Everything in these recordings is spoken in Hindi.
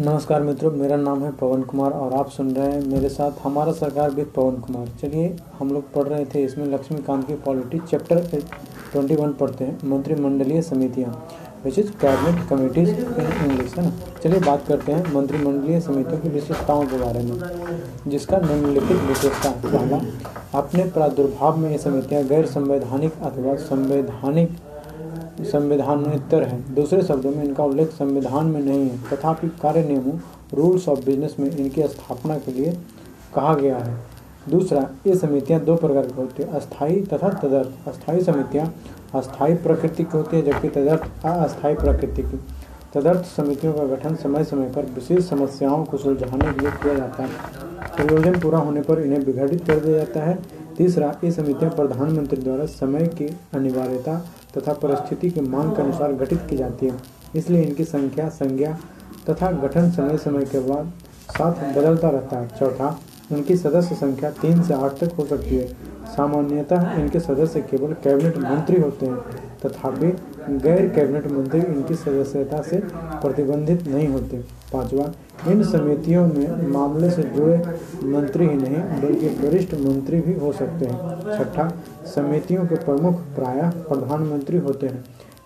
नमस्कार मित्रों, मेरा नाम है पवन कुमार और आप सुन रहे हैं मेरे साथ हमारा सरकार विद पवन कुमार। चलिए, हम लोग पढ़ रहे थे इसमें लक्ष्मीकांत की पॉलिटिक्स चैप्टर ट्वेंटी वन पढ़ते हैं, मंत्रिमंडलीय समितियाँ which is cabinet committees in English है ना? चलिए बात करते हैं मंत्रिमंडलीय समितियों की विशेषताओं के बारे में, जिसका निम्नलिखित विशेषता पहला अपने प्रादुर्भाव में ये समितियाँ गैर संवैधानिक अथवा संवैधानिक संविधानोत्तर है। दूसरे शब्दों में इनका उल्लेख संविधान में नहीं है, तथापि कार्य नियमों रूल्स ऑफ़ बिज़नेस में इनकी स्थापना के लिए कहा गया है। दूसरा, ये समितियाँ दो प्रकार की होती है अस्थाई तथा तदर्थ। अस्थाई समितियाँ अस्थाई प्रकृति की होती है, जबकि तदर्थ अस्थाई प्रकृति की। तदर्थ समितियों का गठन समय समय पर विशेष समस्याओं को सुलझाने के लिए किया जाता है। प्रयोजन पूरा होने पर इन्हें विघटित कर दिया जाता है। तीसरा ये समितियाँ प्रधानमंत्री द्वारा समय की अनिवार्यता तथा परिस्थिति की मांग के अनुसार गठित की जाती है। इसलिए इनकी संख्या, संज्ञा तथा गठन समय समय के बाद साथ बदलता रहता है। चौथा, इनकी सदस्य संख्या तीन से आठ तक हो सकती है। सामान्यतः इनके सदस्य केवल कैबिनेट मंत्री होते हैं तथापि गैर कैबिनेट मंत्री इनकी सदस्यता से प्रतिबंधित नहीं होते। पांचवा इन समितियों में मामले से जुड़े मंत्री ही नहीं, बल्कि वरिष्ठ मंत्री भी हो सकते हैं। छठा, समितियों के प्रमुख प्रायः प्रधानमंत्री होते हैं।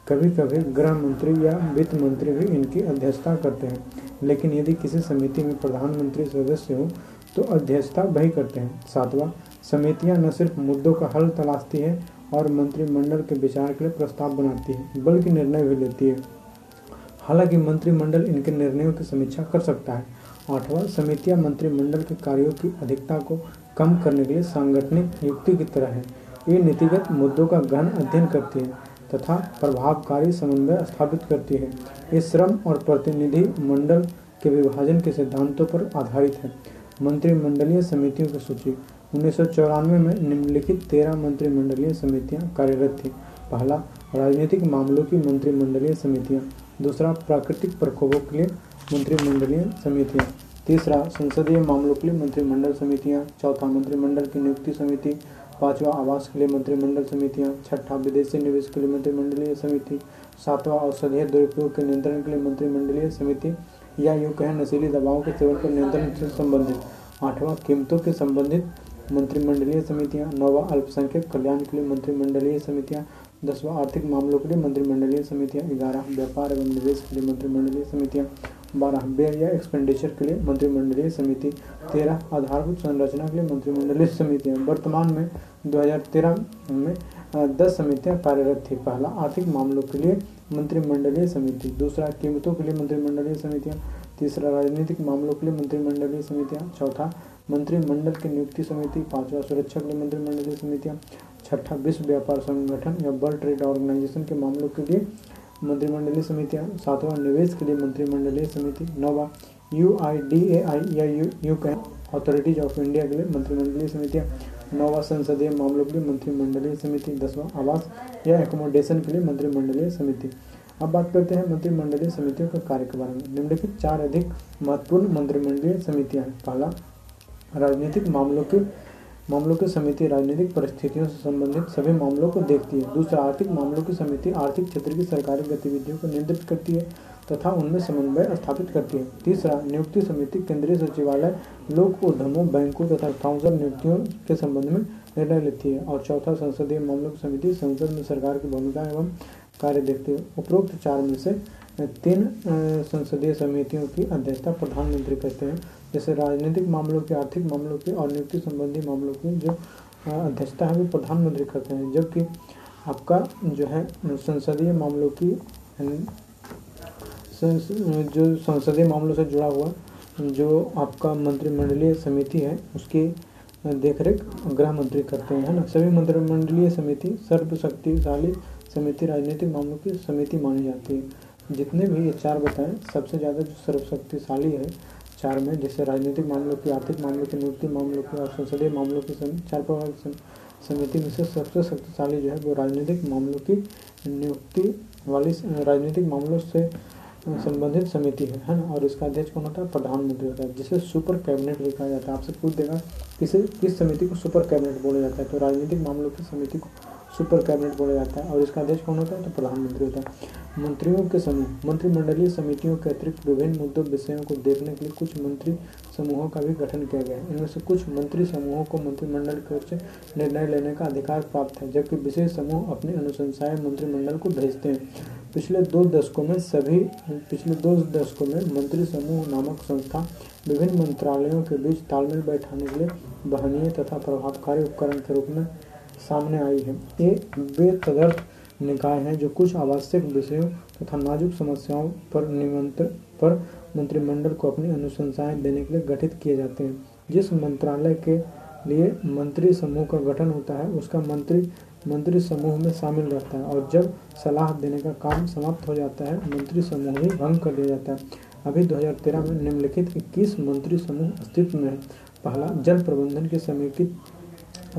कभी कभी गृह मंत्री या वित्त मंत्री भी इनकी अध्यक्षता करते हैं। लेकिन यदि किसी समिति में प्रधानमंत्री सदस्य हो तो अध्यक्षता वही करते हैं। सातवां, समितियाँ न सिर्फ़ मुद्दों का हल तलाशती है और मंत्रिमंडल के विचार के लिए प्रस्ताव बनाती है, बल्कि निर्णय भी लेती है। हालाँकि मंत्रिमंडल इनके निर्णयों की समीक्षा कर सकता है। आठवां, समितियाँ मंत्रिमंडल के कार्यों की अधिकता को कम करने के लिए सांगठनिक युक्ति की तरह है। ये नीतिगत मुद्दों का गहन अध्ययन करती है तथा प्रभावकारी समन्वय स्थापित करती है। ये श्रम और प्रतिनिधि मंडल के विभाजन के सिद्धांतों पर आधारित है। मंत्रिमंडलीय समितियों की सूची। उन्नीस सौ चौरानवे में निम्नलिखित तेरह मंत्रिमंडलीय समितियाँ कार्यरत थी। पहला, राजनीतिक मामलों की मंत्रिमंडलीय समितियाँ। दूसरा, प्राकृतिक प्रकोपों के लिए मंत्रिमंडलीय समितियाँ। तीसरा, संसदीय मामलों के लिए मंत्रिमंडल समितियाँ। चौथा, मंत्रिमंडल की नियुक्ति समिति। पांचवा, आवास के लिए मंत्रिमंडल समितियाँ। छठा, विदेशी निवेश के लिए मंत्रिमंडलीय समिति। सातवां, औषधीय दुरुपयोग के नियंत्रण के लिए मंत्रिमंडलीय समिति। या यूँ कहें, नशीली दवाओं के सेवन पर नियंत्रण से संबंधित। आठवां, कीमतों के संबंधित मंत्रिमंडलीय समितियाँ। नौवा, अल्पसंख्यक कल्याण के लिए मंत्रिमंडलीय समितियाँ। दसवां, आर्थिक मामलों के लिए मंत्रिमंडलीय समितियाँ, ग्यारह, व्यापार एवं निवेश के लिए मंत्रिमंडलीय समितियाँ, बारह, व्यय या एक्सपेंडिचर के लिए मंत्रिमंडलीय समिति, तेरह आधारभूत संरचना के लिए मंत्रिमंडलीय समितियाँ। वर्तमान में 2013 में दस समितियाँ कार्यरत थी। पहला, आर्थिक मामलों के लिए मंत्रिमंडलीय समिति। दूसरा, कीमतों के लिए मंत्रिमंडलीय समितियाँ। तीसरा, राजनीतिक मामलों के लिए मंत्रिमंडलीय समितियाँ। चौथा, मंत्रिमंडल की नियुक्ति समिति। पांचवा, सुरक्षा के लिए मंत्रिमंडलीय समितियाँ। छठा विश्व व्यापार संगठन या वर्ल्ड ट्रेड ऑर्गेनाइजेशन के मामलों के लिए मंत्रिमंडलीय समितियाँ, सातवां निवेश के लिए मंत्रिमंडलीय समिति, नौवा you I D A I या you you can authorities of India के लिए मंत्रिमंडलीय समितियाँ, नौवा संसदीय मामलों के लिए मंत्रिमंडलीय समिति, दसवां आवास या एकोमोडेशन के लिए मंत्रिमंडलीय समिति। अब बात करते हैं मंत्रिमंडलीय समितियों के कार्य के बारे में। निम्नलिखित चार अधिक महत्वपूर्ण मंत्रिमंडलीय समितियाँ पहला, राजनीतिक मामलों के मामलों की समिति राजनीतिक परिस्थितियों से संबंधित सभी मामलों को देखती है। दूसरा, आर्थिक मामलों की समिति आर्थिक क्षेत्र की सरकारी गतिविधियों को नियंत्रित करती है तथा उनमें समन्वय स्थापित करती है। तीसरा, नियुक्ति समिति केंद्रीय सचिवालय, लोक उद्यमों, बैंकों तथा काउंसिल नियुक्तियों के संबंध में निर्णय लेती है। और चौथा, संसदीय मामलों की समिति संसद में सरकार की भूमिका एवं कार्य देखती है। उपरोक्त चार में से तीन संसदीय समितियों की अध्यक्षता प्रधानमंत्री करते हैं। जैसे राजनीतिक मामलों के, आर्थिक मामलों के और नियुक्ति संबंधी मामलों की जो अध्यक्षता है, वो प्रधानमंत्री करते हैं। जबकि आपका जो है, संसदीय मामलों की जो संसदीय मामलों से जुड़ा हुआ, जो आपका मंत्रिमंडलीय समिति है, उसकी देखरेख गृह मंत्री करते हैं, है ना? सभी मंत्रिमंडलीय समिति, सर्वशक्तिशाली समिति, राजनीतिक मामलों की समिति मानी जाती है। जितने भी ये चार बताएँ, सबसे ज़्यादा जो सर्वशक्तिशाली है चार में, जैसे राजनीतिक मामलों की, आर्थिक मामलों की, नियुक्ति मामलों की और संसदीय मामलों की चार प्रकार समिति में से सबसे शक्तिशाली जो है वो राजनीतिक मामलों की नियुक्ति वाली राजनीतिक मामलों से संबंधित समिति है है ना? और इसका अध्यक्ष कौन होता है? प्रधानमंत्री होता है, जिसे सुपर कैबिनेट भी कहा जाता है। आपसे पूछ देगा, किसे, किस समिति को सुपर कैबिनेट बोला जाता है? तो राजनीतिक मामलों की समिति को सुपर कैबिनेट बोला जाता है। और इसका अध्यक्ष कौन होता है? तो प्रधानमंत्री होता है। मंत्रियों के समूह मंत्रिमंडलीय समितियों के अतिरिक्त विभिन्न मुद्दों, विषयों को देखने के लिए कुछ मंत्री समूहों का भी गठन किया गया है। इनमें से कुछ मंत्री समूहों को मंत्रिमंडल की ओर से निर्णय लेने का अधिकार प्राप्त है, जबकि विशेष समूह अपनी अनुशंसाएँ मंत्रिमंडल को भेजते हैं। पिछले दो दशकों में सभी, पिछले दो दशकों में मंत्री समूह नामक संस्था विभिन्न मंत्रालयों के बीच तालमेल बैठाने के लिए बहनीय तथा प्रभावकारी उपकरण के रूप में सामने आई है। ये वे तदर्थ निकाय हैं जो कुछ आवश्यक विषयों तथा नाजुक समस्याओं पर निमंत्रण पर मंत्रिमंडल को अपनी अनुशंसाएँ देने के लिए गठित किए जाते हैं। जिस मंत्रालय के लिए मंत्री समूह का गठन होता है, उसका मंत्री मंत्री समूह में शामिल रहता है और जब सलाह देने का काम समाप्त हो जाता है, मंत्री समूह ही भंग कर दिया जाता है। अभी 2013 में निम्नलिखित 21 मंत्री समूह अस्तित्व में है। पहला, जल प्रबंधन की समेकित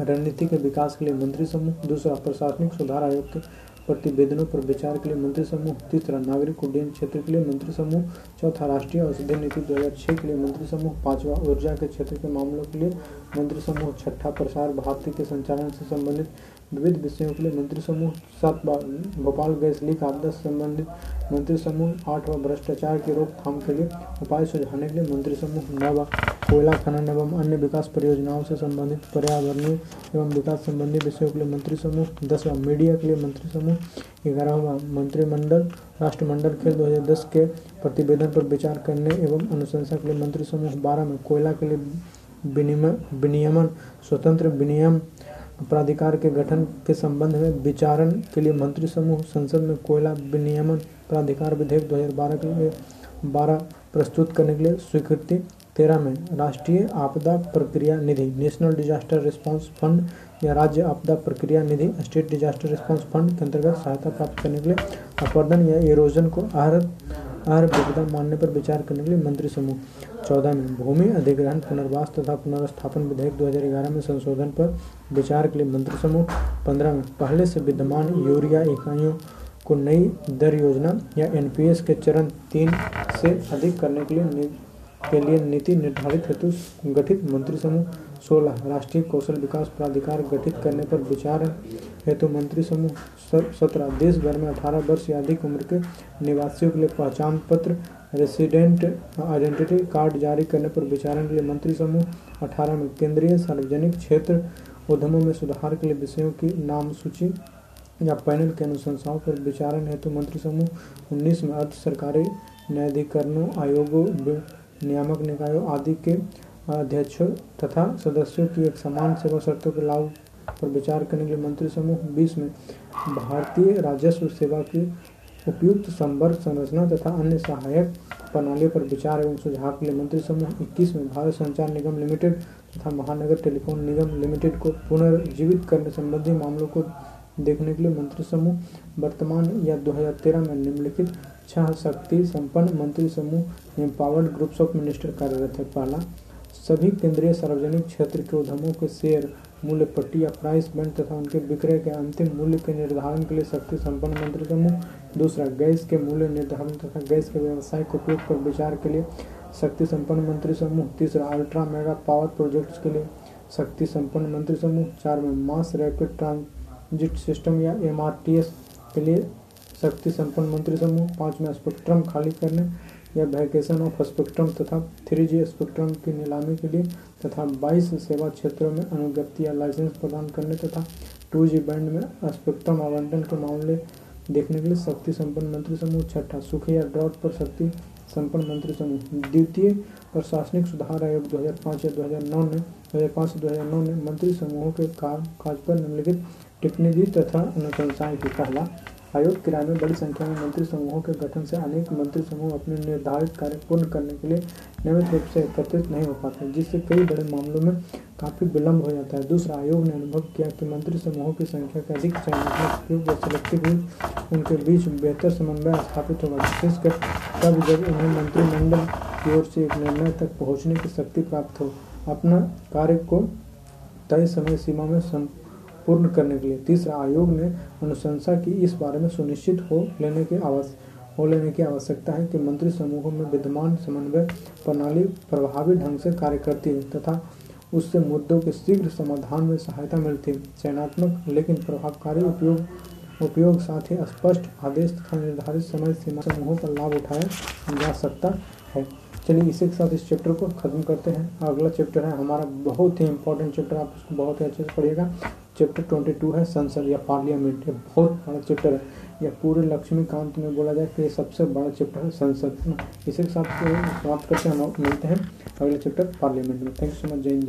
रणनीति के विकास के लिए मंत्री समूह, दूसरा प्रशासनिक सुधार आयोग के प्रतिवेदनों पर विचार के लिए मंत्री समूह, तीसरा नागरिक उड्डयन क्षेत्र के लिए मंत्री समूह, चौथा राष्ट्रीय औषधि नीति 2006 के लिए मंत्री समूह, पांचवा ऊर्जा के क्षेत्र के मामलों के लिए मंत्री समूह छठा प्रसार, भारती के संचालन से संबंधित विविध विषयों के लिए मंत्री समूह सात भोपाल गैस लीक, आपदा से संबंधित मंत्री समूह आठवां भ्रष्टाचार की रोकथाम के लिए उपाय सुझाने के लिए मंत्री समूह नौवा कोयला खनन एवं अन्य विकास परियोजनाओं से संबंधित पर्यावरणीय एवं विकास संबंधी विषयों के लिए मंत्री समूह दसवां मीडिया के लिए मंत्री समूह ग्यारहवा मंत्रिमंडल, राष्ट्रमंडल खेल 2010 के प्रतिवेदन पर विचार करने एवं अनुशंसा के लिए मंत्री समूह बारह में कोयला के लिए विनियमन, स्वतंत्र विनियम प्राधिकार के गठन के संबंध में विचारण के लिए मंत्री समूह संसद में कोयला विनियमन प्राधिकार विधेयक 2012 के लिए बारह प्रस्तुत करने के लिए स्वीकृति। तेरह में राष्ट्रीय आपदा प्रक्रिया निधि, नेशनल डिजास्टर रिस्पांस फंड या राज्य आपदा प्रक्रिया निधि, स्टेट डिजास्टर रिस्पांस फंड के अंतर्गत सहायता प्राप्त करने के लिए अपर्दन या एरोजन को आहर आहर विपदा मानने पर विचार करने के लिए मंत्री समूह। चौदह में, भूमि अधिग्रहण, पुनर्वास तथा पुनर्स्थापन विधेयक 2011 में संशोधन पर विचार के लिए मंत्री समूह। पंद्रह में, पहले से विद्यमान यूरिया इकाइयों को नई दर योजना या एनपीएस के चरण तीन से अधिक करने के लिए के लिए नीति निर्धारित हेतु गठित मंत्री समूह। सोलह, राष्ट्रीय कौशल विकास प्राधिकार गठित करने पर विचार हेतु मंत्री समूह सत्रह, देश भर में अठारह वर्ष या अधिक उम्र के निवासियों के लिए पहचान पत्र, रेसिडेंट आइडेंटिटी कार्ड जारी करने पर विचारण के लिए मंत्री समूह अठारह में केंद्रीय सार्वजनिक क्षेत्र उद्यमों में सुधार के लिए विषयों की नाम सूची या पैनल के अनुशंसाओं पर विचारण हेतु मंत्री समूह उन्नीस में अर्ध सरकारी न्यायाधिकरणों आयोगों नियामक निकायों आदि के अध्यक्षों तथा सदस्यों की एक समान सेवा शर्तों के लाभ पर विचार करने के लिए मंत्री समूह बीस में भारतीय राजस्व सेवा की उपयुक्त संवर्ग संरचना तथा अन्य सहायक प्रणालियों पर विचार एवं सुझाव के लिए मंत्री समूह इक्कीस में भारत संचार निगम लिमिटेड तथा महानगर टेलीफोन निगम लिमिटेड को पुनर्जीवित करने संबंधी मामलों को देखने के लिए मंत्री समूह वर्तमान या 2013 में निम्नलिखित छह शक्ति संपन्न मंत्री समूह एम्पावर्ड ग्रुप्स ऑफ़ मिनिस्टर कार्यरत है। पहला सभी केंद्रीय सार्वजनिक क्षेत्र के उद्यमों के शेयर मूल्य पट्टी या प्राइस बैंड तथा उनके विक्रय के अंतिम मूल्य के निर्धारण के लिए शक्ति संपन्न मंत्री समूह, दूसरा गैस के मूल्य निर्धारण तथा गैस के व्यावसायिक उपयोग पर विचार के लिए शक्ति संपन्न मंत्री समूह, तीसरा अल्ट्रा मेगा पावर प्रोजेक्ट्स के लिए शक्ति संपन्न मंत्री समूह चार में मास रैपिड ट्रांजिट सिस्टम या एमआरटीएस के लिए शक्ति संपन्न मंत्री समूह पाँच में स्पेक्ट्रम खाली करने या वैकेशन ऑफ़ स्पेक्ट्रम तथा थ्री जी स्पेक्ट्रम की नीलामी के लिए तथा 22 सेवा क्षेत्रों में अनुज्ञप्ति या लाइसेंस प्रदान करने तथा टू जी बैंड में स्पेक्ट्रम आवंटन के मामले देखने के लिए शक्ति संपन्न मंत्री समूह, छठा सूखे या ड्रॉट पर शक्ति संपन्न मंत्री समूह, द्वितीय प्रशासनिक सुधार आयोग 2005 या 2009 ने 2005 से 2009 ने मंत्री समूहों के काम काज पर निम्नलिखित टिप्पणी दी तथा अनुशंसाएँ की। पहला आयोग किराए में बड़ी संख्या में मंत्री समूहों के गठन से अनेक मंत्री समूह अपने निर्धारित कार्य पूर्ण करने के लिए नियमित रूप से एकत्रित नहीं हो पाते जिससे कई बड़े मामलों में काफ़ी विलम्ब हो जाता है। दूसरा, आयोग ने अनुभव किया कि मंत्री समूहों की संख्या के अधिक उपयोग व सिलेक्टिव उनके बीच बेहतर समन्वय स्थापित होगा, विशेषकर तब जब उन्हें मंत्रिमंडल की ओर से एक निर्णय तक पहुँचने की शक्ति प्राप्त हो। अपना कार्य को तय समय सीमा में पूर्ण करने के लिए। तीसरा, आयोग ने अनुशंसा की, इस बारे में सुनिश्चित हो लेने की आवश्यक हो लेने की आवश्यकता है कि मंत्री समूहों में विद्यमान समन्वय प्रणाली प्रभावी ढंग से कार्य करती है तथा उससे मुद्दों के शीघ्र समाधान में सहायता मिलती। है चयनात्मक, लेकिन प्रभावकारी उपयोग उपयोग साथ ही स्पष्ट आदेश तथा निर्धारित समय सीमा समूहों का लाभ उठाया जा सकता है। चलिए, इसी के साथ इस चैप्टर को खत्म करते हैं। अगला चैप्टर है हमारा बहुत ही इंपॉर्टेंट चैप्टर। आप उसको बहुत ही अच्छे से पढ़िएगा। चैप्टर ट्वेंटी टू है, संसद या पार्लियामेंट ये बहुत बड़ा चैप्टर है। या पूरे लक्ष्मीकांत में बोला जाए कि सबसे बड़ा चैप्टर है संसद इसी के साथ समाप्त करते हैं, हम मिलते हैं अगले चैप्टर पार्लियामेंट में। थैंक यू सो मच जय हिंद